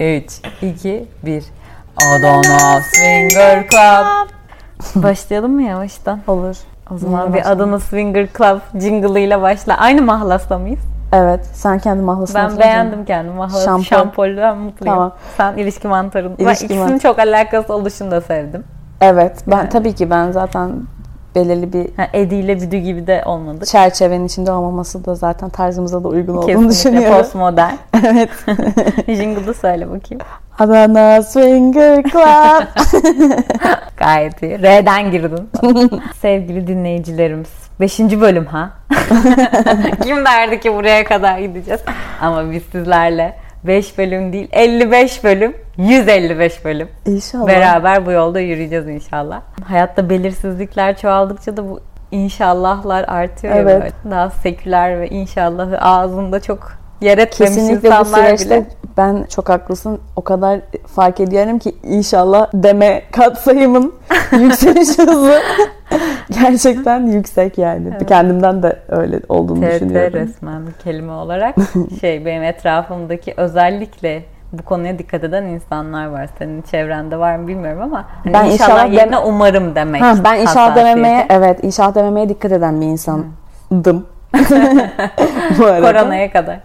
3, 2, 1. Adana Swinger Club. Başlayalım mı yavaştan? Olur. O zaman Neyle bir başlayalım? Adana Swinger Club jingle'ıyla başla. Aynı mahlasla mıyız? Evet. Sen kendi mahlasını Ben hatırladın. beğendim kendi mahlası. Şampol. Şampolden mutluyum. Tamam. Sen ilişki mantarın. ben İlişki ikisinin mantarı. çok alakası oluşunu da sevdim. Evet. Ben tabii ki ben zaten belirli bir Ha, Eddie ile Büdü gibi de olmadık. çerçevenin içinde olmaması da zaten tarzımıza da uygun olduğunu Kesinlikle düşünüyorum. postmodern. evet. Jingle'ı söyle bakayım. Adana Swinger Club. Gayet iyi. R'den girdin. Sevgili dinleyicilerimiz. Beşinci bölüm ha. Kim derdi ki buraya kadar gideceğiz. Ama biz sizlerle 5 bölüm değil 55 bölüm 155 bölüm İnşallah. beraber bu yolda yürüyeceğiz inşallah. Hayatta belirsizlikler çoğaldıkça da bu inşallahlar artıyor Evet. böyle. Daha seküler ve inşallahı ağzında çok yer etmemiş Kesinlikle bu insanlar süreçte bile. ben çok haklısın. O kadar fark ediyorum ki inşallah deme katsayımın yükseliş hızı gerçekten yüksek yani. Kendimden de öyle olduğunu TRT düşünüyorum. resmen bir kelime olarak şey benim etrafımdaki özellikle bu konuya dikkat eden insanlar var. Senin çevrende var mı bilmiyorum ama hani Ben inşallah, inşallah yerine dem- umarım demek. Ha, ben inşallah dememeye evet inşallah dememeye dikkat eden bir insandım. Bu arada. Koronaya kadar.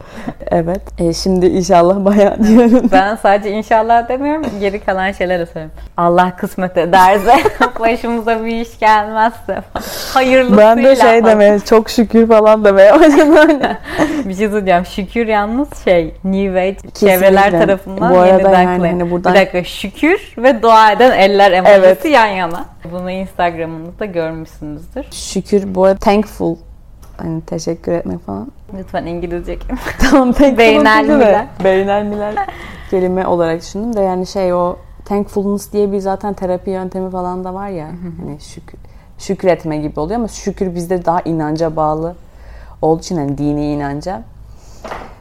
Evet. E, şimdi inşallah bayağı diyorum. Ben sadece inşallah demiyorum. Geri kalan şeyler söylüyorum. Allah kısmet ederse başımıza bir iş gelmezse hayırlısıyla. Ben de şey demeye çok şükür falan demeye başladım. Bir şey söyleyeceğim. Şükür yalnız şey New Age çevreler tarafından Bu arada yeniden yani hani buradan- Bir dakika şükür ve dua eden eller emojisi Evet. yan yana. Bunu Instagram'ınızda görmüşsünüzdür. şükür bu arada thankful. Hani teşekkür etmek falan. Lütfen İngilizce Tamam thankful Beynel değil mi? miler. Beynel miler kelime olarak düşündüm de yani şey o thankfulness diye bir zaten terapi yöntemi falan da var ya. hani şükür, şükretme gibi oluyor ama şükür bizde daha inanca bağlı olduğu için hani dini inanca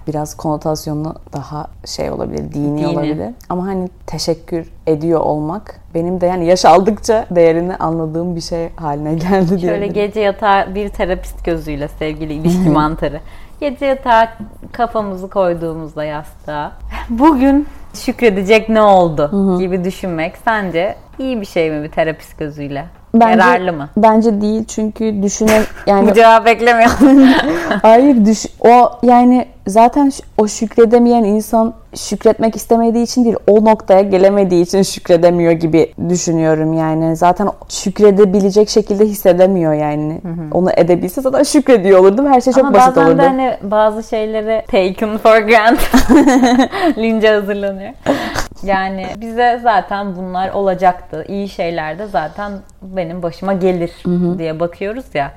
biraz konotasyonu daha şey olabilir, dini, Dini. olabilir. Ama hani teşekkür ediyor olmak benim de yani yaş aldıkça değerini anladığım bir şey haline geldi Şöyle diyebilirim. gece yatağa bir terapist gözüyle sevgili ilişki mantarı. Gece yatağa kafamızı koyduğumuzda yastığa bugün şükredecek ne oldu gibi düşünmek sence iyi bir şey mi bir terapist gözüyle? Yararlı mı? Bence değil çünkü düşüne yani Bu cevabı beklemiyordum. Hayır düş o yani zaten o şükredemeyen insan şükretmek istemediği için değil o noktaya gelemediği için şükredemiyor gibi düşünüyorum yani zaten şükredebilecek şekilde hissedemiyor yani onu edebilse zaten şükrediyor olurdu ve her şey çok Ama basit bazen olurdu. de hani bazı şeyleri taken for granted lince hazırlanıyor. Yani bize zaten bunlar olacaktı. İyi şeyler de zaten benim başıma gelir diye bakıyoruz ya.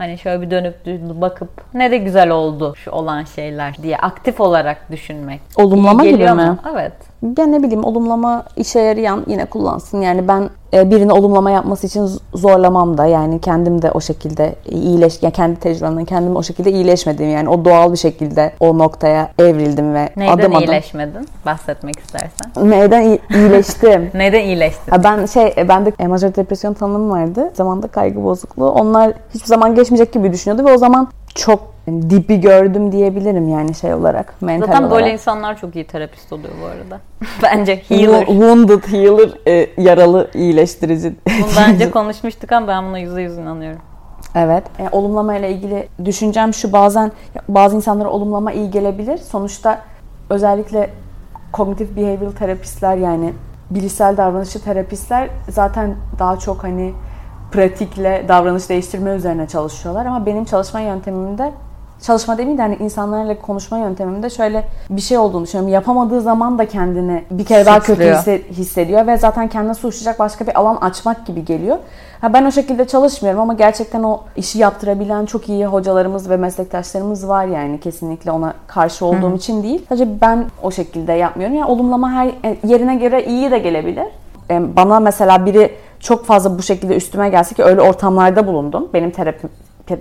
Hani şöyle bir dönüp bakıp ne de güzel oldu şu olan şeyler diye aktif olarak düşünmek. Olumlama gibi mi? Evet. Ya ne bileyim olumlama işe yarayan yine kullansın. Yani ben e, birini olumlama yapması için zorlamam da yani kendim de o şekilde iyileş ya kendi tecrübemden kendim o şekilde iyileşmedim yani o doğal bir şekilde o noktaya evrildim ve Neyden adım adım iyileşmedin? Bahsetmek istersen. neyden iyi- iyileştim. Neyden iyileştin? Ha, ben şey e, bende e, majör depresyon tanımım vardı. Zamanda kaygı bozukluğu. Onlar hiçbir zaman geçmeyecek gibi düşünüyordu ve o zaman çok yani, dibi gördüm diyebilirim yani şey olarak mental Zaten olarak. böyle insanlar çok iyi terapist oluyor bu arada. Bence healer. Wo- Wounded healer, e, yaralı iyileştirici. Bundan önce konuşmuştuk ama ben buna yüzde yüz inanıyorum. Evet. E, olumlama ile ilgili düşüncem şu bazen bazı insanlara olumlama iyi gelebilir. Sonuçta özellikle kognitif behavioral terapistler yani bilişsel davranışçı terapistler zaten daha çok hani pratikle davranış değiştirme üzerine çalışıyorlar ama benim çalışma yöntemimde çalışma demeyeyim de hani insanlarla konuşma yöntemimde şöyle bir şey olduğunu düşünüyorum. Yapamadığı zaman da kendini bir kere daha kötü hissediyor ve zaten kendine suçlayacak başka bir alan açmak gibi geliyor. Ha ben o şekilde çalışmıyorum ama gerçekten o işi yaptırabilen çok iyi hocalarımız ve meslektaşlarımız var yani kesinlikle ona karşı olduğum için değil. Sadece ben o şekilde yapmıyorum. Yani olumlama her e, yerine göre iyi de gelebilir. E, Bana mesela biri çok fazla bu şekilde üstüme gelse ki öyle ortamlarda bulundum. Benim terapim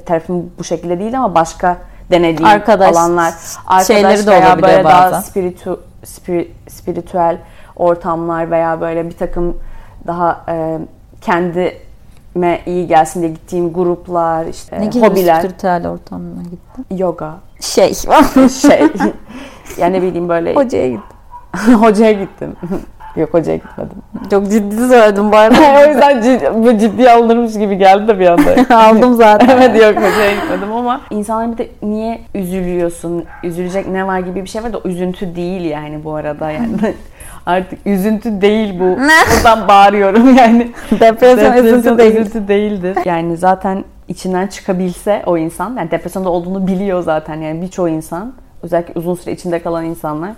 terapim bu şekilde değil ama başka denediğim Arkadaş alanlar, arkadaş şeyleri de veya böyle daha bazen. spiritu, spiri- spiritüel ortamlar veya böyle bir takım daha e, kendime iyi gelsin diye gittiğim gruplar, işte Ne gibi hobiler, spiritüel ortamına gittin? yoga, Şey. şey. yani ne bileyim böyle Hocaya gittim. hocaya gittim. Yok hocaya gitmedim. Çok ciddi söyledim bu arada. o yüzden ciddi, ciddiye alınırmış gibi geldi de bir anda. Aldım zaten. evet yok hocaya gitmedim ama. İnsanlar bir de niye üzülüyorsun, üzülecek ne var gibi bir şey var da üzüntü değil yani bu arada yani. Artık üzüntü değil bu. Buradan bağırıyorum yani. Depresyon, üzüntü değil. üzüntü değildir. Yani zaten içinden çıkabilse o insan, yani depresyonda olduğunu biliyor zaten yani birçoğu insan. Özellikle uzun süre içinde kalan insanlar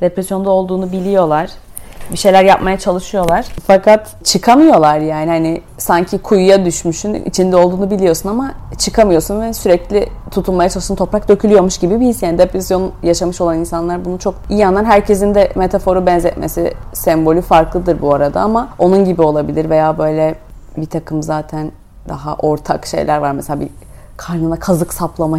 depresyonda olduğunu biliyorlar. Bir şeyler yapmaya çalışıyorlar. Fakat çıkamıyorlar yani. Hani sanki kuyuya düşmüşün, içinde olduğunu biliyorsun ama çıkamıyorsun ve sürekli tutunmaya çalıştığın toprak dökülüyormuş gibi bir his. Yani depresyon yaşamış olan insanlar bunu çok iyi anlar. Herkesin de metaforu benzetmesi, sembolü farklıdır bu arada ama onun gibi olabilir veya böyle bir takım zaten daha ortak şeyler var. Mesela bir karnına kazık saplama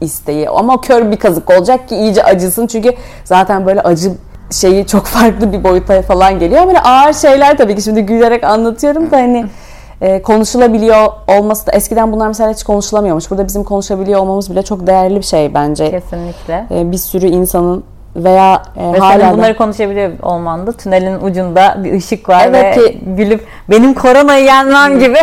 isteği. Ama kör bir kazık olacak ki iyice acısın. Çünkü zaten böyle acı şeyi çok farklı bir boyuta falan geliyor. Böyle ağır şeyler tabii ki şimdi gülerek anlatıyorum da hani e, konuşulabiliyor olması da eskiden bunlar mesela hiç konuşulamıyormuş. Burada bizim konuşabiliyor olmamız bile çok değerli bir şey bence. Kesinlikle. E, bir sürü insanın veya e, ve hala bunları konuşabiliyor olmanda tünelin ucunda bir ışık var Evet ve ki- gülüp benim koronayı yenmem gibi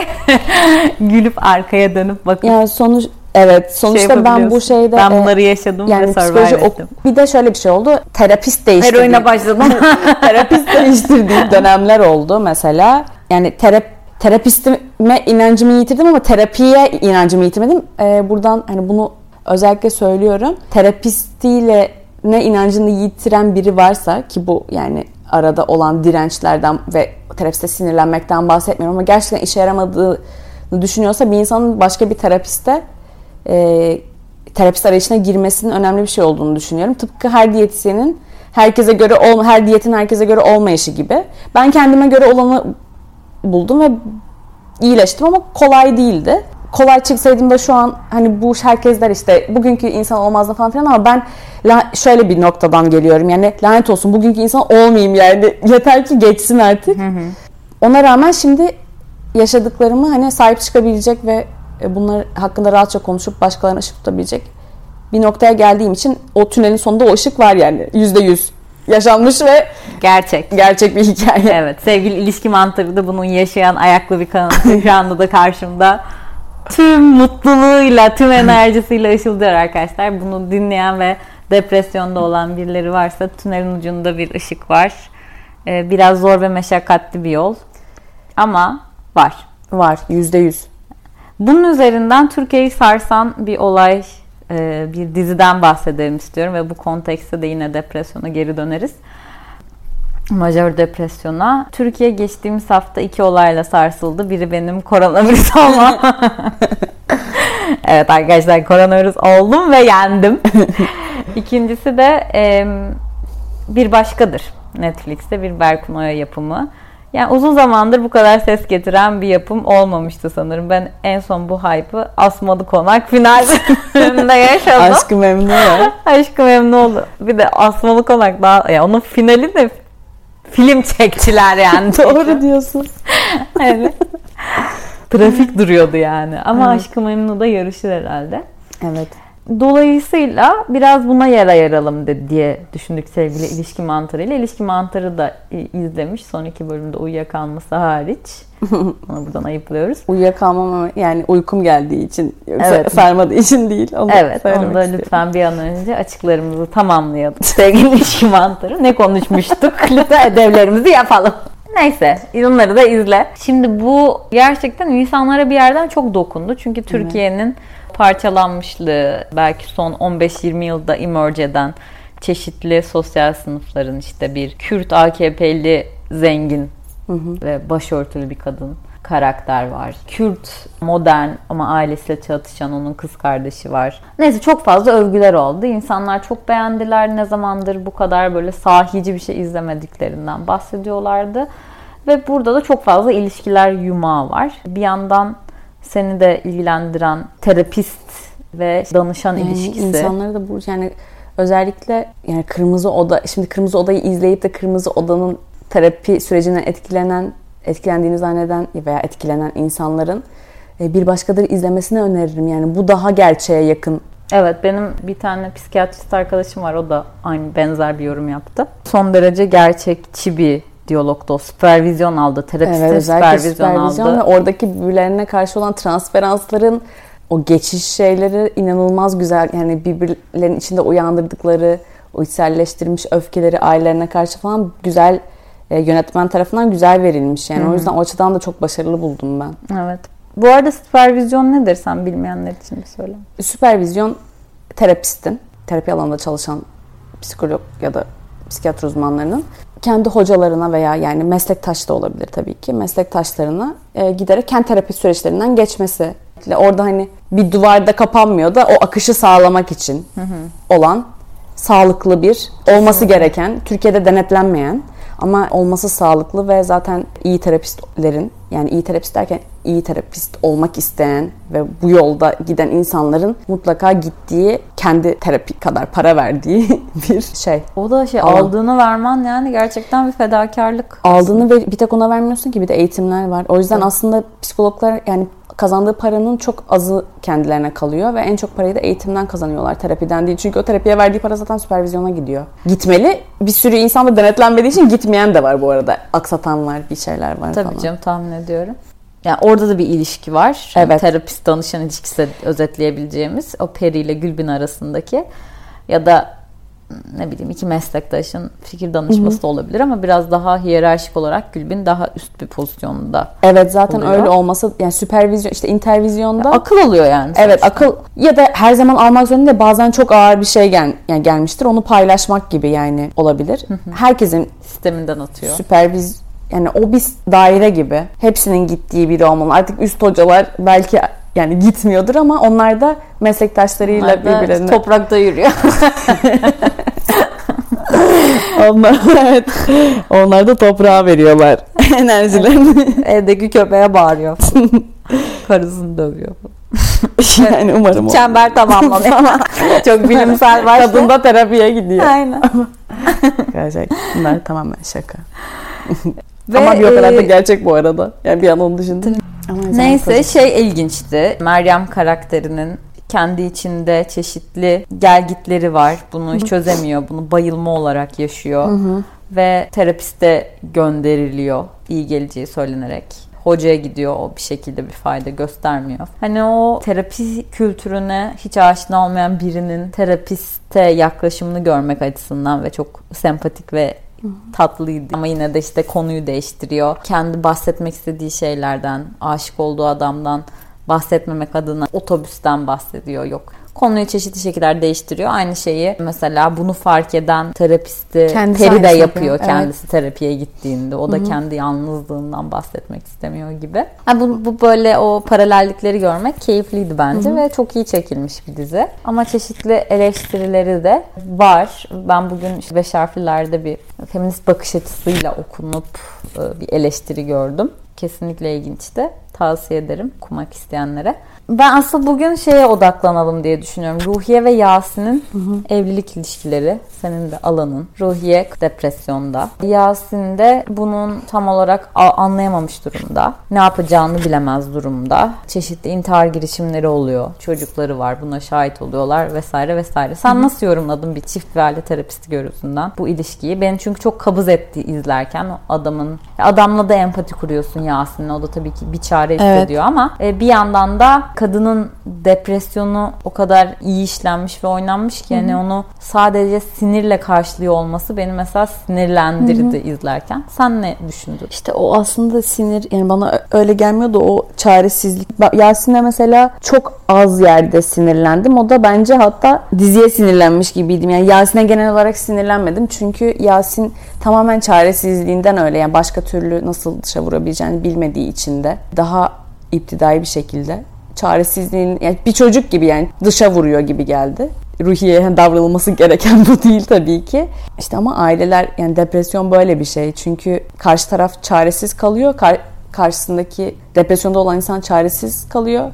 gülüp arkaya dönüp bakıp yani sonuç evet şey sonuçta ben bu şeyde ben e, bunları yaşadım yani ve psikoloji ettim. bir de şöyle bir şey oldu. Terapist değiştirdi. Heroine başladım. terapist değiştirdiğim dönemler oldu mesela. Yani terap terapistime inancımı yitirdim ama terapiye inancımı yitirmedim. Ee, buradan hani bunu özellikle söylüyorum. Terapistiyle ne inancını yitiren biri varsa ki bu yani arada olan dirençlerden ve terapiste sinirlenmekten bahsetmiyorum ama gerçekten işe yaramadığını düşünüyorsa bir insanın başka bir terapiste e, terapist arayışına girmesinin önemli bir şey olduğunu düşünüyorum. Tıpkı her diyetisyenin herkese göre ol, her diyetin herkese göre olmayışı gibi. Ben kendime göre olanı buldum ve iyileştim ama kolay değildi. Kolay çıksaydım da şu an hani bu herkes der işte bugünkü insan olmaz da falan filan ama ben şöyle bir noktadan geliyorum. Yani lanet olsun bugünkü insan olmayayım yani yeter ki geçsin artık. Ona rağmen şimdi yaşadıklarımı hani sahip çıkabilecek ve bunlar hakkında rahatça konuşup başkalarına ışık tutabilecek bir noktaya geldiğim için o tünelin sonunda o ışık var yani yüzde yüz yaşanmış ve Gerçek. gerçek bir hikaye. Evet sevgili ilişki mantarı da bunun yaşayan ayaklı bir kanıtı şu anda da karşımda. Tüm mutluluğuyla, tüm enerjisiyle ışıldıyor arkadaşlar. Bunu dinleyen ve depresyonda olan birileri varsa tünelin ucunda bir ışık var. Ee, biraz zor ve meşakkatli bir yol. Ama var. Var yüzde yüz. Bunun üzerinden Türkiye'yi sarsan bir olay, e, bir diziden bahsedelim istiyorum ve bu kontekste de yine depresyona geri döneriz. Majör depresyona. Türkiye geçtiğimiz hafta iki olayla sarsıldı. Biri benim koronavirüs olmam. evet arkadaşlar koronavirüs oldum ve yendim. İkincisi de e, bir başkadır. Netflix'te bir Berkun Oya yapımı. Yani uzun zamandır bu kadar ses getiren bir yapım olmamıştı sanırım. Ben en son bu hype'ı Asmalı Konak final bölümünde yaşadım. Aşkı memnun var. Aşkı memnun oldu. Bir de Asmalı Konak daha ya onun finali de film çektiler yani. Doğru diyorsun. evet. Trafik duruyordu yani. Ama Aşkı Memnu da yarışır herhalde. Evet. Dolayısıyla biraz buna yer ayıralım de, diye düşündük sevgili ilişki mantarıyla. İlişki mantarı da izlemiş. Son iki bölümde uyuyakalması hariç. Onu buradan ayıplıyoruz. Uyuyakalmam yani uykum geldiği için yoksa Evet. sarmadığı için değil. Onu Evet, onu da isterim. lütfen bir an önce açıklarımızı tamamlayalım. Sevgili ilişki mantarı. Ne konuşmuştuk? lütfen ödevlerimizi yapalım. Neyse, onları da izle. Şimdi bu gerçekten insanlara bir yerden çok dokundu. Çünkü Türkiye'nin parçalanmışlığı, belki son 15-20 yılda emerge eden çeşitli sosyal sınıfların işte bir Kürt AKP'li zengin ve başörtülü bir kadın karakter var. Kürt modern ama ailesiyle çatışan onun kız kardeşi var. Neyse çok fazla övgüler oldu. İnsanlar çok beğendiler. Ne zamandır bu kadar böyle sahici bir şey izlemediklerinden bahsediyorlardı. Ve burada da çok fazla ilişkiler yumağı var. Bir yandan seni de ilgilendiren terapist ve danışan Yani ilişkisi. insanları da bu yani özellikle yani Kırmızı Oda şimdi Kırmızı Oda'yı izleyip de Kırmızı Oda'nın terapi sürecinden etkilenen etkilendiğini zanneden veya etkilenen insanların e, bir başkadır izlemesini öneririm. Yani bu daha gerçeğe yakın Evet benim bir tane psikiyatrist arkadaşım var. O da aynı benzer bir yorum yaptı. Son derece gerçekçi bir diyalogda o süpervizyon aldı. Terapiste Evet, süpervizyon, süpervizyon aldı. ve oradaki birbirlerine karşı olan transferansların o geçiş şeyleri inanılmaz güzel. Yani birbirlerinin içinde uyandırdıkları o içselleştirilmiş öfkeleri ailelerine karşı falan güzel e, yönetmen tarafından güzel verilmiş. Yani o yüzden o açıdan da çok başarılı buldum ben. Evet. Bu arada süpervizyon nedir sen bilmeyenler için bir söyle. Süpervizyon terapistin, terapi alanında çalışan psikolog ya da psikiyatri uzmanlarının kendi hocalarına veya yani meslektaş da olabilir tabii ki. Meslektaşlarına e, giderek kendi terapi süreçlerinden geçmesi. Orada hani bir duvarda kapanmıyor da o akışı sağlamak için olan sağlıklı bir olması gereken Türkiye'de denetlenmeyen ama olması sağlıklı ve zaten iyi terapistlerin yani iyi terapist derken iyi terapist olmak isteyen ve bu yolda giden insanların mutlaka gittiği kendi terapi kadar para verdiği bir şey. O da şey Alan. aldığını vermen yani gerçekten bir fedakarlık. Aldığını ve bir tek ona vermiyorsun ki bir de eğitimler var. O yüzden aslında psikologlar yani kazandığı paranın çok azı kendilerine kalıyor ve en çok parayı da eğitimden kazanıyorlar terapiden değil. Çünkü o terapiye verdiği para zaten süpervizyona gidiyor. Gitmeli. Bir sürü insan da denetlenmediği için gitmeyen de var bu arada. Aksatan var, bir şeyler var Tabii falan. canım tahmin ediyorum. Yani orada da bir ilişki var. Evet. Terapist danışan ilişkisi özetleyebileceğimiz o Peri ile Gülbin arasındaki ya da ne bileyim iki meslektaşın fikir danışması da olabilir ama biraz daha hiyerarşik olarak Gülbin daha üst bir pozisyonda. Evet zaten Oluyor. öyle olması yani süpervizyon işte intervizyonda Akıl oluyor yani. Evet sonuçta. akıl ya da her zaman almak zorunda değil, bazen çok ağır bir şey gel, yani gelmiştir. Onu paylaşmak gibi yani olabilir. Herkesin sisteminden atıyor. süperviz yani o bir daire gibi. Hepsinin gittiği biri olmalı. Artık üst hocalar belki yani gitmiyordur ama onlar da meslektaşlarıyla Onlar da birbirlerine toprakta yürüyor. onlar, evet. onlar da toprağa veriyorlar enerjilerini. Evdeki köpeğe bağırıyor. Karısını dövüyor. yani umarım. Çember tamamlanıyor ama çok bilimsel var. Kadın da terapiye gidiyor. Aynen. Gerçek. Bunlar tamamen şaka. Ve, Ama bir o kadar da e, gerçek bu arada. Yani bir an onu düşündüm. Neyse şey ilginçti. Meryem karakterinin kendi içinde çeşitli gelgitleri var. Bunu çözemiyor. Bunu bayılma olarak yaşıyor. Ve terapiste gönderiliyor. İyi geleceği söylenerek. Hocaya gidiyor o bir şekilde bir fayda göstermiyor. Hani o terapi kültürüne hiç aşina olmayan birinin terapiste yaklaşımını görmek açısından ve çok sempatik ve tatlıydı. Ama yine de işte konuyu değiştiriyor. Kendi bahsetmek istediği şeylerden, aşık olduğu adamdan bahsetmemek adına otobüsten bahsediyor. Yok. Konuyu çeşitli şekiller değiştiriyor. Aynı şeyi mesela bunu fark eden terapisti Kendisi Peri de yapıyor yapıyor, kendisi terapiye gittiğinde. O da kendi yalnızlığından bahsetmek istemiyor gibi. Ha, bu, bu böyle o paralellikleri görmek keyifliydi bence ve çok iyi çekilmiş bir dizi. Ama çeşitli eleştirileri de var. Ben bugün işte beş harflilerde bir feminist bakış açısıyla okunup e, bir eleştiri gördüm. Kesinlikle ilginçti. Tavsiye ederim okumak isteyenlere. Ben aslında bugün şeye odaklanalım diye düşünüyorum. Ruhiye ve Yasin'in evlilik ilişkileri. Senin de alanın. Ruhiye depresyonda. Yasin de bunun tam olarak anlayamamış durumda. Ne yapacağını bilemez durumda. Çeşitli intihar girişimleri oluyor. Çocukları var. Buna şahit oluyorlar vesaire vesaire. Sen nasıl yorumladın bir çift ve aile terapisti görüntüsünden bu ilişkiyi? Beni çünkü çok kabız etti izlerken o adamın. Adamla da empati kuruyorsun Yasin'le. O da tabii ki bir çare Evet. hissediyor ama e, bir yandan da kadının depresyonu o kadar iyi işlenmiş ve oynanmış ki yani onu sadece sinirle karşılıyor olması beni mesela sinirlendirdi izlerken. Sen ne düşündün? İşte o aslında sinir yani bana öyle gelmiyordu o çaresizlik. Yasin'e mesela çok az yerde sinirlendim. O da bence hatta diziye sinirlenmiş gibiydim. Yani Yasin'e genel olarak sinirlenmedim. Çünkü Yasin tamamen çaresizliğinden öyle. Yani başka türlü nasıl dışa vurabileceğini bilmediği için de daha iptidai bir şekilde çaresizliğin yani bir çocuk gibi yani dışa vuruyor gibi geldi. Ruhiye'ye davranılması gereken bu değil tabii ki. İşte ama aileler yani depresyon böyle bir şey. Çünkü karşı taraf çaresiz kalıyor. Kar- karşısındaki depresyonda olan insan çaresiz kalıyor.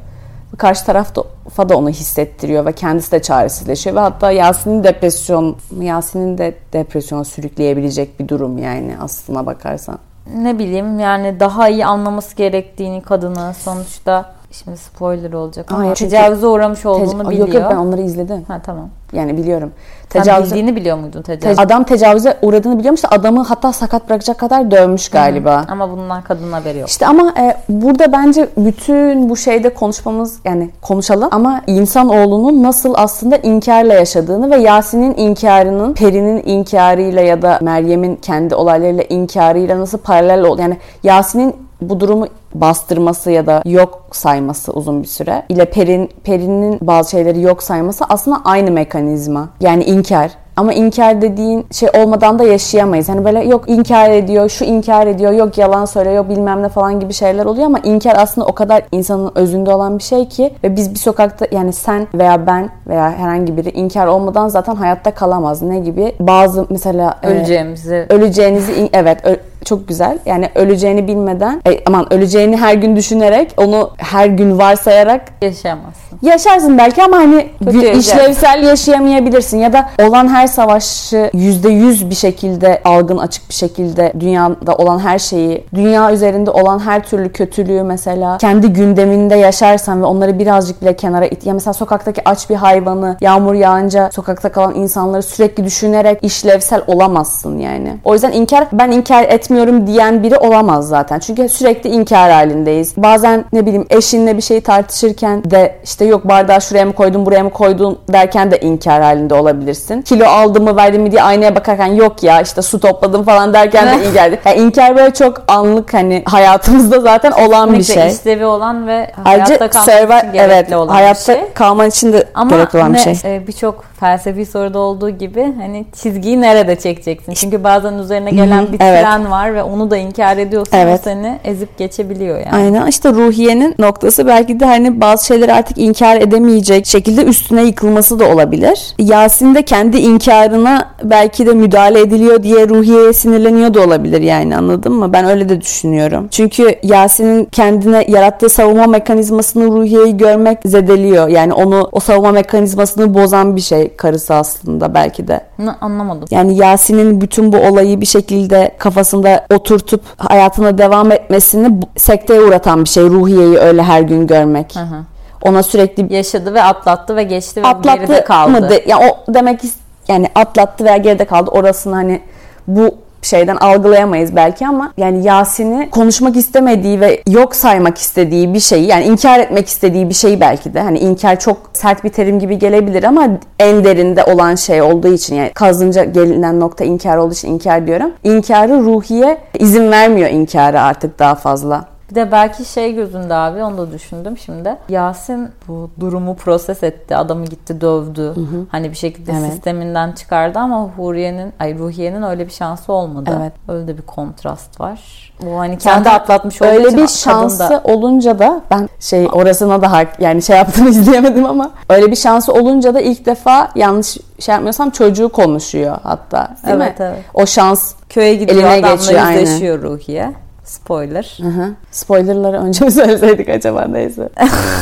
Karşı taraf da, da onu hissettiriyor ve kendisi de çaresizleşiyor ve hatta Yasin'in depresyon Yasin'in de depresyona sürükleyebilecek bir durum yani aslına bakarsan. Ne bileyim yani daha iyi anlaması gerektiğini kadını sonuçta Şimdi spoiler olacak ama Hayır, çünkü- tecavüze uğramış olduğunu biliyor. Yok yok ben onları izledim. Ha tamam. Yani biliyorum. Sen Tecavüze- bildiğini biliyor muydun tecavüz? Te- Adam tecavüze uğradığını biliyormuş da adamı hatta sakat bırakacak kadar dövmüş galiba. Ama bundan kadın haberi yok. İşte ama e, burada bence bütün bu şeyde konuşmamız yani konuşalım ama insanoğlunun nasıl aslında inkarla yaşadığını ve Yasin'in inkarının Peri'nin inkarıyla ya da Meryem'in kendi olaylarıyla inkarıyla nasıl paralel ol yani Yasin'in bu durumu bastırması ya da yok sayması uzun bir süre ile Perin, Peri'nin bazı şeyleri yok sayması aslında aynı mekanizma. Yani inkar. Ama inkar dediğin şey olmadan da yaşayamayız. Hani böyle yok inkar ediyor, şu inkar ediyor, yok yalan söylüyor, yok bilmem ne falan gibi şeyler oluyor ama inkar aslında o kadar insanın özünde olan bir şey ki ve biz bir sokakta yani sen veya ben veya herhangi biri inkar olmadan zaten hayatta kalamaz. Ne gibi? Bazı mesela e, Öleceğimizi öleceğinizi in- evet çok güzel. Yani öleceğini bilmeden e, aman öleceğini her gün düşünerek onu her gün varsayarak yaşayamazsın. yaşarsın belki ama hani Kötü işlevsel yaşayamayabilirsin ya da olan her savaşı yüzde yüz bir şekilde algın açık bir şekilde dünyada olan her şeyi dünya üzerinde olan her türlü kötülüğü mesela kendi gündeminde yaşarsan ve onları birazcık bile kenara it ya mesela sokaktaki aç bir hayvanı yağmur yağınca sokakta kalan insanları sürekli düşünerek işlevsel olamazsın yani. O yüzden inkar ben inkar etmiyorum diyen biri olamaz zaten. Çünkü sürekli inkar halindeyiz. Bazen ne bileyim eşinle bir şeyi tartışırken de işte yok bardağı şuraya mı koydun buraya mı koydun derken de inkar halinde olabilirsin. Kilo aldım mı verdim mi diye aynaya bakarken yok ya işte su topladım falan derken de inkar. Yani inkar böyle çok anlık hani hayatımızda zaten olan bir şey. işlevi olan ve Ayrıca hayatta kalmak survive- için gerekli evet, olan hayatta bir şey. kalman için de Ama gerekli olan bir ne- şey. e, birçok felsefi soruda olduğu gibi hani çizgiyi nerede çekeceksin? Çünkü bazen üzerine gelen bir evet. tren var ve onu da inkar ediyorsan Evet. seni ezip geçebiliyor yani. Aynen işte ruhiyenin noktası belki de hani bazı şeyleri artık inkar edemeyecek şekilde üstüne yıkılması da olabilir. Yasin de kendi inkarına belki de müdahale ediliyor diye ruhiyeye sinirleniyor da olabilir yani anladın mı? Ben öyle de düşünüyorum. Çünkü Yasin'in kendine yarattığı savunma mekanizmasını ruhiyeyi görmek zedeliyor. Yani onu o savunma mekanizmasını bozan bir şey karısı aslında belki de. Ne- Anlamadım. Yani Yasin'in bütün bu olayı bir şekilde kafasında oturtup hayatına devam etmesini sekteye uğratan bir şey. Ruhiye'yi öyle her gün görmek. Hı hı. Ona sürekli Yaşadı ve atlattı ve geçti ve geride atlattı kaldı. mı? De, ya o demek yani atlattı veya geride kaldı. Orasını hani bu şeyden algılayamayız belki ama yani Yasin'i konuşmak istemediği ve yok saymak istediği bir şeyi yani inkar etmek istediği bir şeyi belki de hani inkar çok sert bir terim gibi gelebilir ama en derinde olan şey olduğu için yani kazınca gelinen nokta inkar olduğu için inkar diyorum. İnkarı ruhiye izin vermiyor inkara artık daha fazla. Bir de belki şey gözünde abi onu da düşündüm şimdi. Yasin bu durumu proses etti. Adamı gitti dövdü. Hani bir şekilde Evet. sisteminden çıkardı ama Huriye'nin ay Ruhiye'nin öyle bir şansı olmadı. Evet. Öyle de bir kontrast var. Bu hani kendi Zaten atlatmış olduğu Öyle için bir şansı da olunca da ben şey orasına da hak yani şey yaptığımı izleyemedim ama öyle bir şansı olunca da ilk defa yanlış şey yapmıyorsam çocuğu konuşuyor hatta değil Evet, mi? evet. O şans köye gidiyor Eline adamla geçiyor, aynen. yüzleşiyor Ruhiye. Spoiler. Hı hı. Spoilerları önce mi söyleseydik acaba neyse.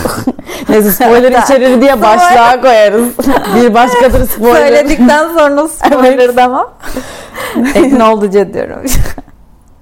neyse spoiler içerir diye başlığa koyarız. bir başkadır spoiler. Söyledikten sonra spoiler demem. e, ne oldu diyorum.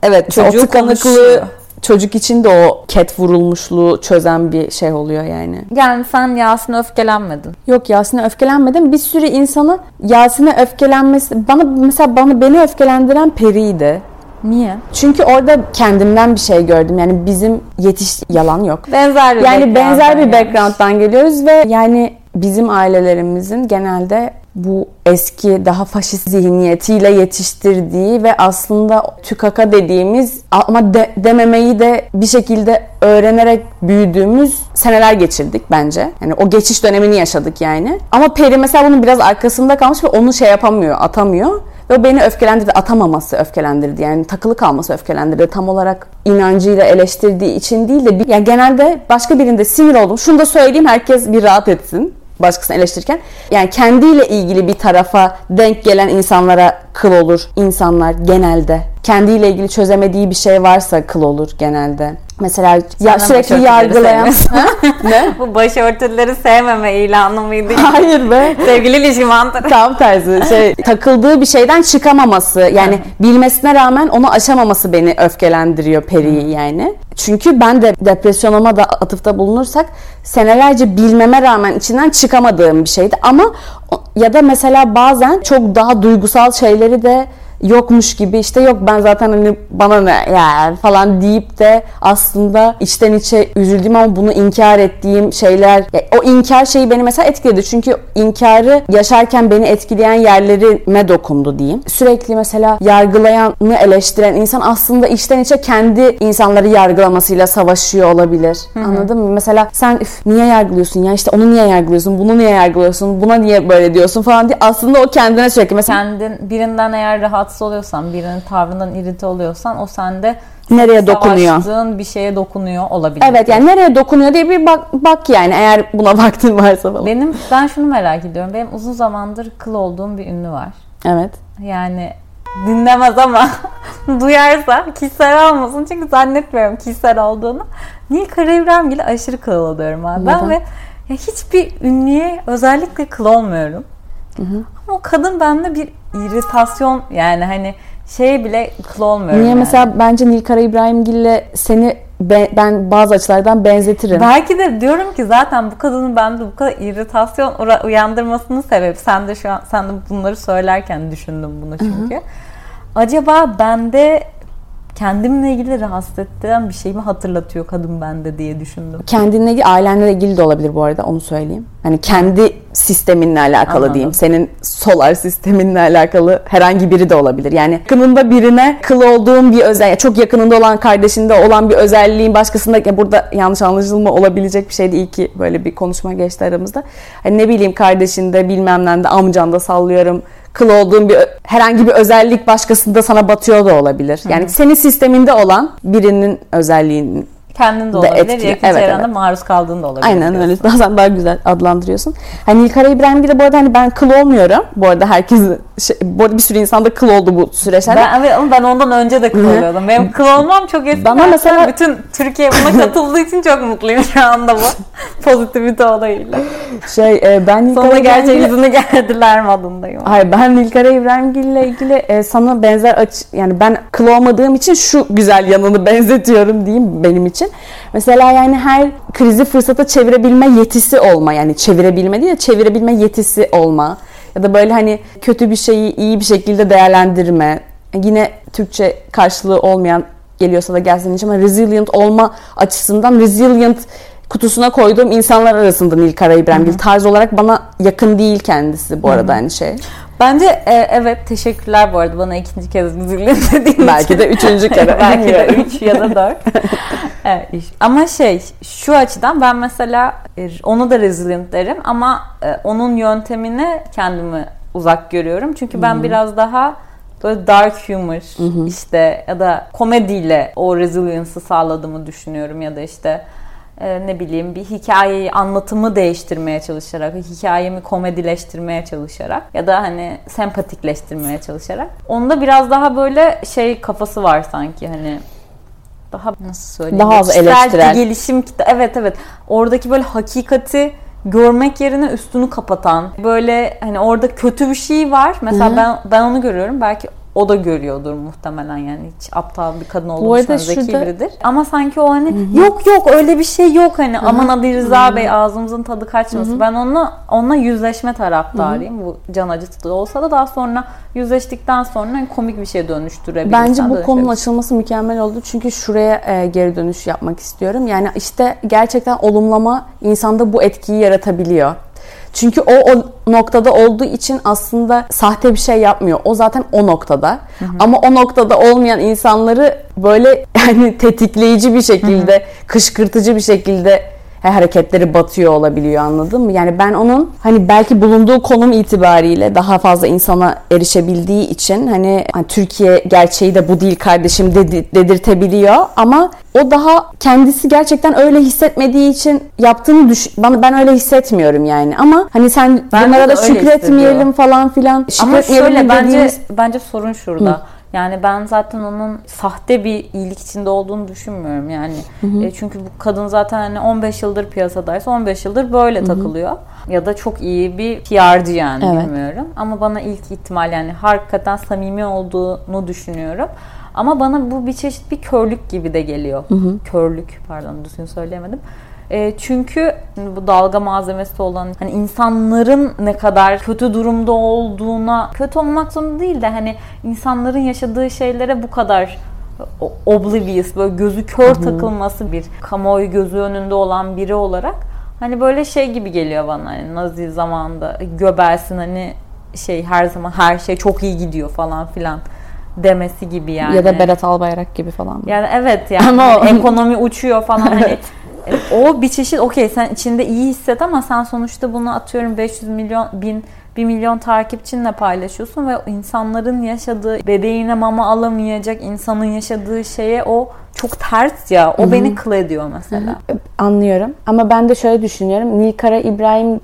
Evet tıkanıklığı konuşuyor. çocuk için de o ket vurulmuşluğu çözen bir şey oluyor yani. Yani sen Yasin'e öfkelenmedin. Yok Yasin'e öfkelenmedim. Bir sürü insanı Yasin'e öfkelenmesi bana mesela bana beni öfkelendiren Peri'ydi. Niye? Çünkü orada kendimden bir şey gördüm. Yani bizim yetiş yalan yok. Benzer bir Yani benzer bir background'dan gelmiş. geliyoruz ve yani bizim ailelerimizin genelde bu eski daha faşist zihniyetiyle yetiştirdiği ve aslında tükaka dediğimiz ama de- dememeyi de bir şekilde öğrenerek büyüdüğümüz seneler geçirdik bence. Yani o geçiş dönemini yaşadık yani. Ama Peri mesela bunun biraz arkasında kalmış ve onu şey yapamıyor, atamıyor. Ve o beni öfkelendirdi. Atamaması öfkelendirdi. Yani takılı kalması öfkelendirdi. Tam olarak inancıyla eleştirdiği için değil de yani genelde başka birinde sinir oldum. Şunu da söyleyeyim herkes bir rahat etsin başkasını eleştirirken. Yani kendiyle ilgili bir tarafa denk gelen insanlara kıl olur insanlar genelde. Kendiyle ilgili çözemediği bir şey varsa kıl olur genelde. Mesela ya sürekli yargılayan... ne? Bu başörtüleri sevmeme ilanı mıydı? Hayır be. Sevgili ilişki mantarı. Tam tersi. Şey, takıldığı bir şeyden çıkamaması yani bilmesine rağmen onu aşamaması beni öfkelendiriyor Peri'yi yani. Çünkü ben de depresyonuma da atıfta bulunursak senelerce bilmeme rağmen içinden çıkamadığım bir şeydi ama ya da mesela bazen çok daha duygusal şeyleri de yokmuş gibi işte yok ben zaten hani bana ne ya falan deyip de aslında içten içe üzüldüğüm ama bunu inkar ettiğim şeyler ya o inkar şeyi beni mesela etkiledi. Çünkü inkarı yaşarken beni etkileyen yerlerime dokundu diyeyim. Sürekli mesela yargılayanı eleştiren insan aslında içten içe kendi insanları yargılamasıyla savaşıyor olabilir. Anladın mı? Mesela sen "Üf, niye yargılıyorsun ya? İşte onu niye yargılıyorsun? Bunu niye yargılıyorsun? Buna niye böyle diyorsun? falan diye aslında o kendine sürekli mesela Kendin birinden eğer rahatsız oluyorsan, birinin tavrından irite oluyorsan o sende nereye dokunuyor? bir şeye dokunuyor olabilir. Evet yani nereye dokunuyor diye bir bak, bak yani eğer buna vaktin varsa falan. Benim ben şunu merak ediyorum. Benim uzun zamandır kıl olduğum bir ünlü var. Evet. Yani dinlemez ama duyarsa kişisel olmasın çünkü zannetmiyorum kişisel olduğunu. Nil Karaibrahimgil'i aşırı kıl oluyorum. Neden? Ben ve ya hiçbir ünlüye özellikle kıl olmuyorum. Ama o kadın bende bir iritasyon yani hani şey bile kıl olmuyorum. Niye yani. mesela bence Nilkara İbrahimgil'le seni be- ben bazı açılardan benzetirim. Belki de diyorum ki zaten bu kadının bende bu kadar iritasyon uyandırmasının sebebi sen de şu an sen de bunları söylerken düşündüm bunu çünkü. Acaba bende kendimle ilgili rahatsız ettiren bir şey mi hatırlatıyor kadın bende diye düşündüm. Kendinle ilgili, ailenle ilgili de olabilir bu arada onu söyleyeyim. Hani kendi sisteminle alakalı Anladım. diyeyim. Senin solar sisteminle alakalı herhangi biri de olabilir. Yani yakınında birine kıl olduğun bir özel, çok yakınında olan kardeşinde olan bir özelliğin başkasında ya burada yanlış anlaşılma olabilecek bir şey değil ki böyle bir konuşma geçti aramızda. Hani ne bileyim kardeşinde bilmem nerede amcanda sallıyorum kıl olduğun bir herhangi bir özellik başkasında sana batıyor da olabilir. Yani senin sisteminde olan birinin özelliğinin Kendin de olabilir, etkili. yakın Evet, çevrende evet. maruz kaldığın da olabilir. Aynen diyorsun. öyle. Bazen daha güzel adlandırıyorsun. Hani Nilkara İbrahimgil de bu arada hani ben kıl olmuyorum. Bu arada herkes şey, bu arada bir sürü insan da kıl oldu bu süreçlerde. Ben, evet, ama ben ondan önce de kıl oluyordum. Benim kıl olmam çok eski. Bana mesela- bütün Türkiye buna katıldığı için çok mutluyum şu anda bu pozitivite olayıyla. Şey e, ben Nilkara Sonra gerçek yüzünü geldiler modundayım. Hayır ben Nilkara İbrahimgil ile ilgili e, sana benzer aç yani ben kıl olmadığım için şu güzel yanını benzetiyorum diyeyim benim için. Mesela yani her krizi fırsata çevirebilme yetisi olma yani çevirebilme değil de çevirebilme yetisi olma ya da böyle hani kötü bir şeyi iyi bir şekilde değerlendirme. Yine Türkçe karşılığı olmayan geliyorsa da gelsin diyeceğim ama resilient olma açısından resilient kutusuna koyduğum insanlar arasında Nilkara İbrahimgil tarz olarak bana yakın değil kendisi bu arada hani şey. Bence e, evet teşekkürler bu arada bana ikinci kez üzüldüm dediğin Belki için. de üçüncü kere. Belki de. 3 ya da 4. evet, ama şey şu açıdan ben mesela e, onu da resilient derim ama e, onun yöntemine kendimi uzak görüyorum. Çünkü ben biraz daha böyle dark humor işte ya da komediyle o resilience'ı sağladığımı düşünüyorum ya da işte e, ne bileyim bir hikayeyi anlatımı değiştirmeye çalışarak, hikayemi komedileştirmeye çalışarak ya da hani sempatikleştirmeye çalışarak. Onda biraz daha böyle şey kafası var sanki hani daha nasıl söyleyeyim? Daha az eleştirel. gelişim evet evet. Oradaki böyle hakikati görmek yerine üstünü kapatan böyle hani orada kötü bir şey var. Mesela ben ben onu görüyorum. Belki o da görüyordur muhtemelen yani hiç aptal bir kadın olduğunu düşünen zeki şurada- biridir. Ama sanki o hani yok yok öyle bir şey yok hani aman Ali Rıza Bey ağzımızın tadı kaçmasın. Ben onunla onunla yüzleşme taraftarıyım. Bu can acıtıcı olsa da daha sonra yüzleştikten sonra hani komik bir şeye dönüştürebilirsen Bence bu konunun açılması mükemmel oldu. Çünkü şuraya e, geri dönüş yapmak istiyorum. Yani işte gerçekten olumlama insanda bu etkiyi yaratabiliyor. Çünkü o o noktada olduğu için aslında sahte bir şey yapmıyor. O zaten o noktada. Ama o noktada olmayan insanları böyle yani tetikleyici bir şekilde, kışkırtıcı bir şekilde hareketleri batıyor olabiliyor anladın mı? Yani ben onun hani belki bulunduğu konum itibariyle daha fazla insana erişebildiği için hani, hani Türkiye gerçeği de bu değil kardeşim dedi, dedirtebiliyor ama o daha kendisi gerçekten öyle hissetmediği için yaptığını düş bana ben öyle hissetmiyorum yani ama hani sen Bence bunlara da şükretmeyelim hissediyor. falan filan Ama şöyle bence dediğimiz- bence sorun şurada. Yani ben zaten onun sahte bir iyilik içinde olduğunu düşünmüyorum yani. E, çünkü bu kadın zaten hani 15 yıldır piyasadaysa 15 yıldır böyle takılıyor. Ya da çok iyi bir PR'cı yani Evet. bilmiyorum. Ama bana ilk ihtimal yani hakikaten samimi olduğunu düşünüyorum. Ama bana bu bir çeşit bir körlük gibi de geliyor. Körlük pardon düzgün söyleyemedim. E, çünkü bu dalga malzemesi olan hani insanların ne kadar kötü durumda olduğuna kötü olmak zorunda değil de hani insanların yaşadığı şeylere bu kadar o- oblivious böyle gözü kör takılması bir kamuoyu gözü önünde olan biri olarak hani böyle şey gibi geliyor bana hani Nazi zamanında Göbels'in hani şey her zaman her şey çok iyi gidiyor falan filan demesi gibi yani. ya da Berat Albayrak gibi falan. Yani evet yani Ama o- ekonomi uçuyor falan hani o bir çeşit okey sen içinde iyi hisset ama sen sonuçta bunu atıyorum 500 milyon bin 1 milyon takipçinle paylaşıyorsun ve insanların yaşadığı bebeğine mama alamayacak insanın yaşadığı şeye o çok ters ya. O beni kıl ediyor mesela. Anlıyorum. Ama ben de şöyle düşünüyorum. Nilkara İbrahim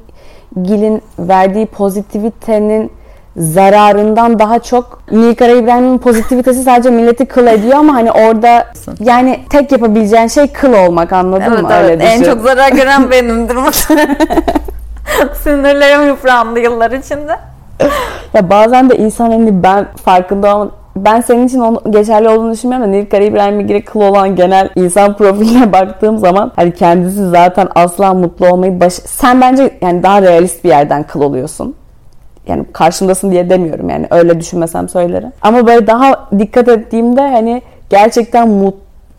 Gil'in verdiği pozitivitenin zararından daha çok Nilkara İbrahim'in pozitivitesi sadece milleti kıl ediyor ama hani orada yani tek yapabileceğin şey kıl olmak anladın Evet mı? evet Öyle en çok zarar gören benimdir. Sinirlerim yıprandı yıllar içinde. Ya bazen de insan hani ben farkında olma ben senin için onu, geçerli olduğunu düşünmüyorum da Nilkara İbrahim Gil'e kıl olan genel insan profiline baktığım zaman hani kendisi zaten asla mutlu olmayı baş... Sen bence yani daha realist bir yerden kıl oluyorsun. Yani karşımdasın diye demiyorum yani öyle düşünmesem söylerim. Ama böyle daha dikkat ettiğimde hani gerçekten mut,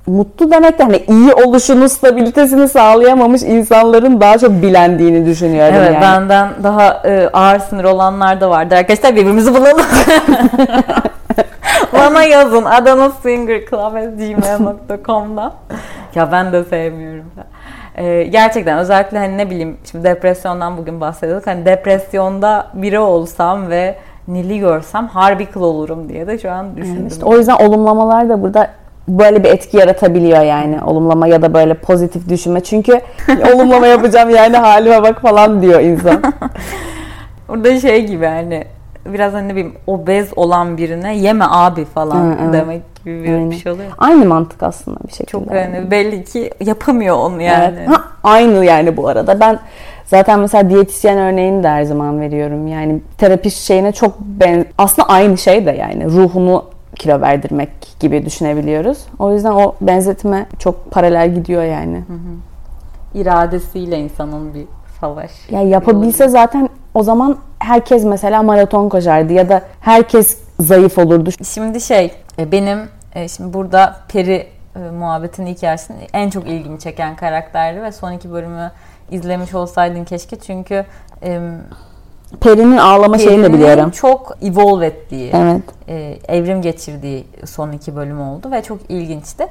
mutlu demek de hani iyi oluşunu, stabilitesini sağlayamamış insanların daha çok bilendiğini düşünüyorum Evet yani. benden daha e, ağır sinir olanlar da vardı. Arkadaşlar birbirimizi bulalım. Bana yazın adanasfingerclub.gmail.com'dan Ya ben de sevmiyorum. E, gerçekten özellikle hani ne bileyim şimdi depresyondan bugün bahsediyorduk. Hani depresyonda biri olsam ve Nil'i görsem harbi kıl olurum diye de şu an düşündüm. İşte o yüzden olumlamalar da burada böyle bir etki yaratabiliyor yani olumlama ya da böyle pozitif düşünme. Çünkü olumlama yapacağım yani halime bak falan diyor insan. Burada şey gibi hani biraz hani ne bileyim obez olan birine yeme abi falan Hı, evet. demek gibi bir, Aynen. şey oluyor. Aynı mantık aslında bir şekilde. Çok yani belli ki yapamıyor onu yani. Evet. Ha, aynı yani bu arada. Ben zaten mesela diyetisyen örneğini de her zaman veriyorum. Yani terapist şeyine çok ben aslında aynı şey de yani ruhunu kilo verdirmek gibi düşünebiliyoruz. O yüzden o benzetme çok paralel gidiyor yani. İradesiyle insanın bir savaş. Ya yapabilse zaten o zaman herkes mesela maraton koşardı ya da herkes zayıf olurdu. Şimdi şey e, benim e, şimdi burada Peri e, muhabbetin hikayesinin en çok ilgimi çeken karakterdi ve son iki bölümü izlemiş olsaydın keşke çünkü Peri'nin ağlama şeyini de Peri'nin biliyorum. çok evolve ettiği, Evet. e, evrim geçirdiği son iki bölüm oldu ve çok ilginçti.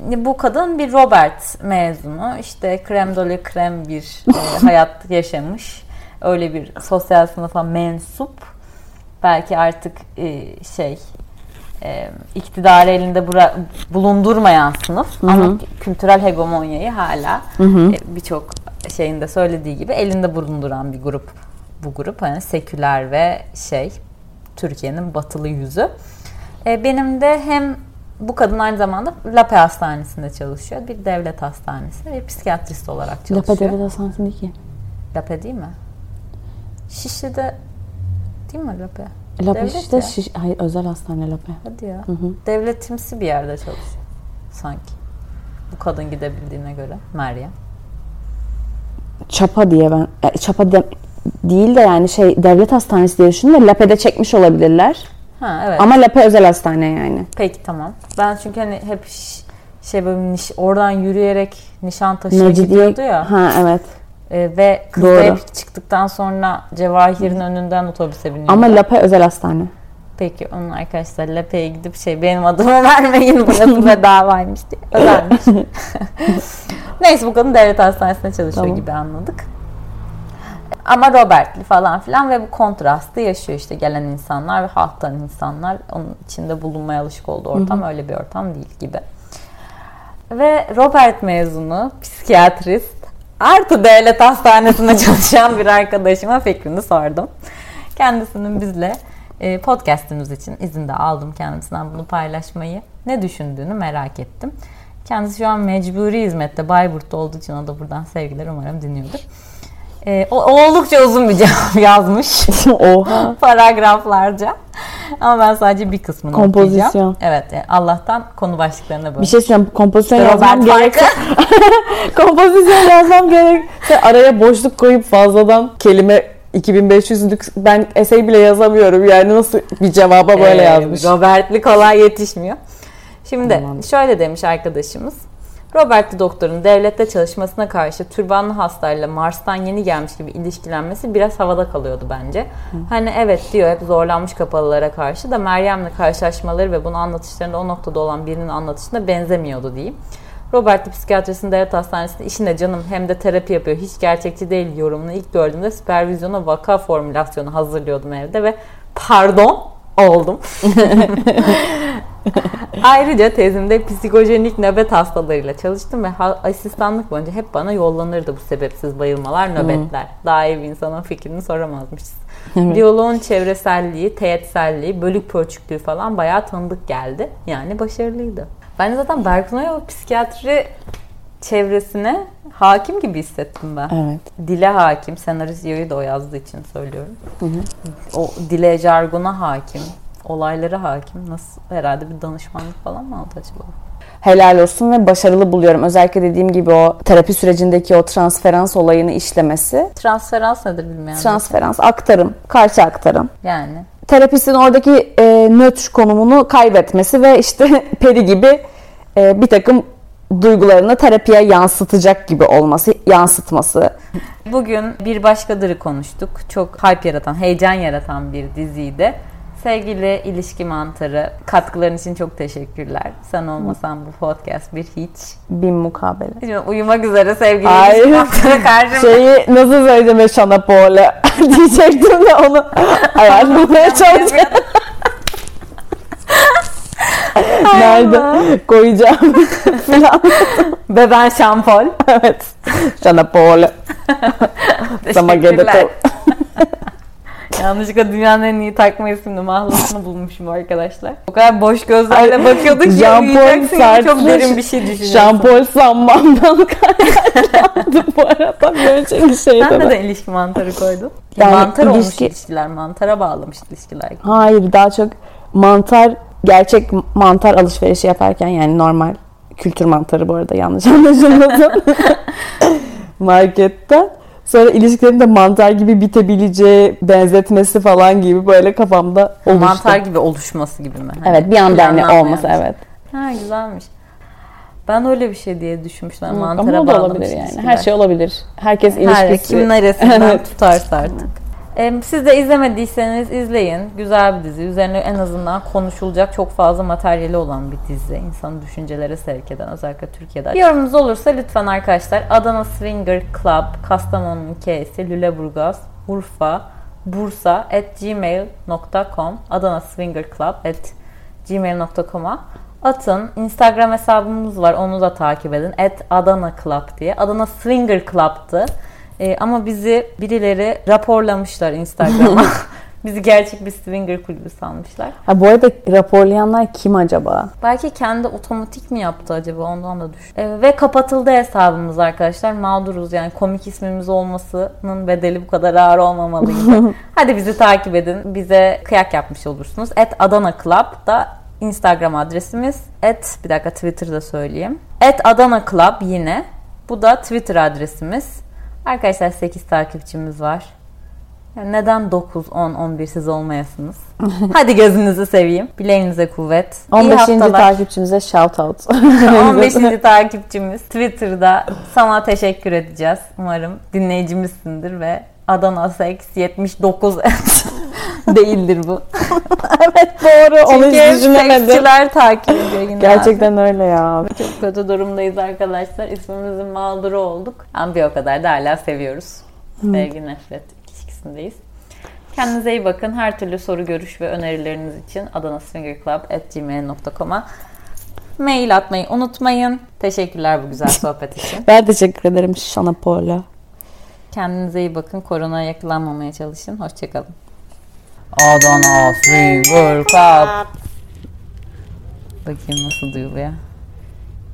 Bu kadın bir Robert mezunu. işte krem dolu krem bir e, hayat yaşamış. Öyle bir sosyal sınıfa mensup. Belki artık e, şey e, iktidarı elinde bura- bulundurmayan sınıf ama kültürel hegemonyayı hala e, birçok şeyinde söylediği gibi elinde bulunduran bir grup bu grup hani seküler ve şey Türkiye'nin batılı yüzü. E, benim de hem bu kadın aynı zamanda Lape Hastanesi'nde çalışıyor. Bir devlet hastanesi ve psikiyatrist olarak çalışıyor. Lapa Devlet Hastanesi değil ki. Lape değil mi? Şişli'de değil mi Devlet işte ya. şiş, hayır özel hastane Lapa. Hadi ya. Devletimsi bir yerde çalışıyor. Sanki. Bu kadın gidebildiğine göre. Meryem. Çapa diye ben ya Çapa de- değil de yani şey devlet hastanesi diye düşündüm de Lape'de çekmiş olabilirler. Ha evet. Ama Lape özel hastane yani. Peki tamam. Ben çünkü hani hep şey böyle niş, oradan yürüyerek Nişantaşı'na Mecidiye gidiyordu ya. ha evet. E, ve kız da Doğru. çıktıktan sonra Cevahir'in önünden otobüse biniyordu. Ama Lape özel hastane. Peki onun arkadaşlar LP'ye gidip şey benim adımı vermeyin burası bedavaymış diye ödermiş. Neyse bu kadın devlet hastanesinde çalışıyor Tamam. gibi anladık. Ama Robert'li falan filan ve bu kontrastı yaşıyor işte gelen insanlar ve halktan insanlar. Onun içinde bulunmaya alışık olduğu ortam öyle bir ortam değil gibi. Ve Robert mezunu, psikiyatrist, artı devlet hastanesinde çalışan bir arkadaşıma fikrini sordum. Kendisinin bizle e, podcastimiz için izin de aldım kendisinden bunu paylaşmayı. Ne düşündüğünü merak ettim. Kendisi şu an mecburi hizmette Bayburt'ta olduğu için o da buradan sevgiler umarım dinliyordur. E, o, o oldukça uzun bir cevap yazmış. Oha. Paragraflarca. Ama ben sadece bir kısmını Kompozisyon. okuyacağım. Evet. e, Allah'tan konu başlıklarına böyle. Bir şey söyleyeyim. Kompozisyon Robert yazmam gerekse kompozisyon yazmam gerekse araya boşluk koyup fazladan kelime 2500'lük ben essay bile yazamıyorum. Yani nasıl bir cevaba böyle Ee, yazmış. Robert'li kolay yetişmiyor. Şimdi Tamam. şöyle demiş arkadaşımız. Robert'li doktorun devlette çalışmasına karşı türbanlı hastayla Mars'tan yeni gelmiş gibi ilişkilenmesi biraz havada kalıyordu bence. Hani evet diyor hep zorlanmış kapalılara karşı da Meryem'le karşılaşmaları ve bunu anlatışlarında o noktada olan birinin anlatışına benzemiyordu diyeyim. Robert'li psikiyatristin devlet hastanesinde işinde canım hem de terapi yapıyor. Hiç gerçekçi değil yorumunu ilk gördüğümde süpervizyona vaka formülasyonu hazırlıyordum evde ve pardon oldum. Ayrıca tezimde psikojenik nöbet hastalarıyla çalıştım ve asistanlık boyunca hep bana yollanırdı bu sebepsiz bayılmalar, nöbetler. Daha iyi bir insanın fikrini soramazmışız. Diyaloğun çevreselliği, teğetselliği, bölük pörçüklüğü falan bayağı tanıdık geldi. Yani başarılıydı. Ben zaten Berkun psikiyatri çevresine hakim gibi hissettim ben. Evet. Dile hakim, senaryoyu da o yazdığı için söylüyorum. O dile, jargona hakim, olaylara hakim. Nasıl herhalde bir danışmanlık falan mı aldı acaba? Helal olsun ve başarılı buluyorum. Özellikle dediğim gibi o terapi sürecindeki o transferans olayını işlemesi. Transferans nedir bilmeyen. Transferans, aktarım, karşı aktarım. Yani. Terapistin oradaki e, nötr konumunu kaybetmesi ve işte peri gibi e, bir takım duygularını terapiye yansıtacak gibi olması, yansıtması. Bugün bir başkadırı konuştuk. Çok hype yaratan, heyecan yaratan bir diziydi. Sevgili ilişki mantarı, katkıların için çok teşekkürler. Sen olmasan bu podcast bir hiç. Bin mukabele. Şimdi uyumak üzere sevgili Ay. ilişki mantarı karşımda. Şeyi nasıl söyleyeceğim ben Şanapole diyecektim de onu ayarlamaya çalıştım. Nerede koyacağım falan. Beben şampol. evet. Şanapole. Teşekkürler. Yanlışlıkla dünyanın en iyi takma isimli mahlasını bulmuşum arkadaşlar. O kadar boş gözlerle bakıyorduk ki uyuyacaksın gibi çok derin bir şey düşünüyorsun. Jean-Paul Samman'dan kaynaklandı bu arada. Bir şey Sen de. neden ilişki mantarı koydun? Yani Mantar olmuş ilişki- ilişkiler, mantara bağlamış ilişkiler. Hayır daha çok mantar gerçek mantar alışverişi yaparken yani normal kültür mantarı bu arada yanlış anlaşılmasın. Marketten. Sonra ilişkilerin de mantar gibi bitebileceği benzetmesi falan gibi böyle kafamda oluştu. Mantar gibi oluşması gibi mi? Hani Evet bir anda hani olması şey. evet. Ha güzelmiş. Ben öyle bir şey diye düşünmüştüm. Ama Mantara o da olabilir yani. Her şey olabilir. Herkes Her ilişkisi. kim neresinden tutarsa artık. Siz de izlemediyseniz izleyin. Güzel bir dizi. Üzerine en azından konuşulacak çok fazla materyali olan bir dizi. İnsanı düşüncelere sevk eden özellikle Türkiye'de. Yorumunuz olursa lütfen arkadaşlar Adana Swinger Club, Kastamonu'nun K'si, Lüleburgaz, Urfa, Bursa at gmail.com Adana Swinger Club at gmail.com'a atın. Instagram hesabımız var. Onu da takip edin. At Adana Club diye. Adana Swinger Club'tı. Ee, ama bizi birileri raporlamışlar Instagram'a. bizi gerçek bir swinger kulübü sanmışlar. Ha, bu arada raporlayanlar kim acaba? Belki kendi otomatik mi yaptı acaba ondan da düşün. Ee, ve kapatıldı hesabımız arkadaşlar. Mağduruz yani komik ismimiz olmasının bedeli bu kadar ağır olmamalıydı. Hadi bizi takip edin. Bize kıyak yapmış olursunuz. At Adana Club da Instagram adresimiz. At bir dakika Twitter'da söyleyeyim. At Adana Club yine. Bu da Twitter adresimiz. Arkadaşlar 8 takipçimiz var. Ya neden 9, 10, 11 siz olmayasınız? Hadi gözünüzü seveyim. Bileğinize kuvvet. İyi 15. haftalar. takipçimize shout out. 15. takipçimiz Twitter'da sana teşekkür edeceğiz. Umarım dinleyicimizsindir ve Adana Sex 79 değildir bu. evet doğru. Onu Çünkü hiç düşünemedim. seksçiler takip ediyor yine. Gerçekten öyle ya. Çok kötü durumdayız arkadaşlar. İsmimizin mağduru olduk. Ama bir o kadar da hala seviyoruz. Sevgi nefret ilişkisindeyiz. Kendinize iyi bakın. Her türlü soru, görüş ve önerileriniz için adanasfingerclub.gmail.com'a mail atmayı unutmayın. Teşekkürler bu güzel sohbet için. Ben teşekkür ederim Şana Paula. Kendinize iyi bakın. Koronaya yakalanmamaya çalışın. Hoşçakalın. Adana Finger Club. Bakayım nasıl duyuluyor.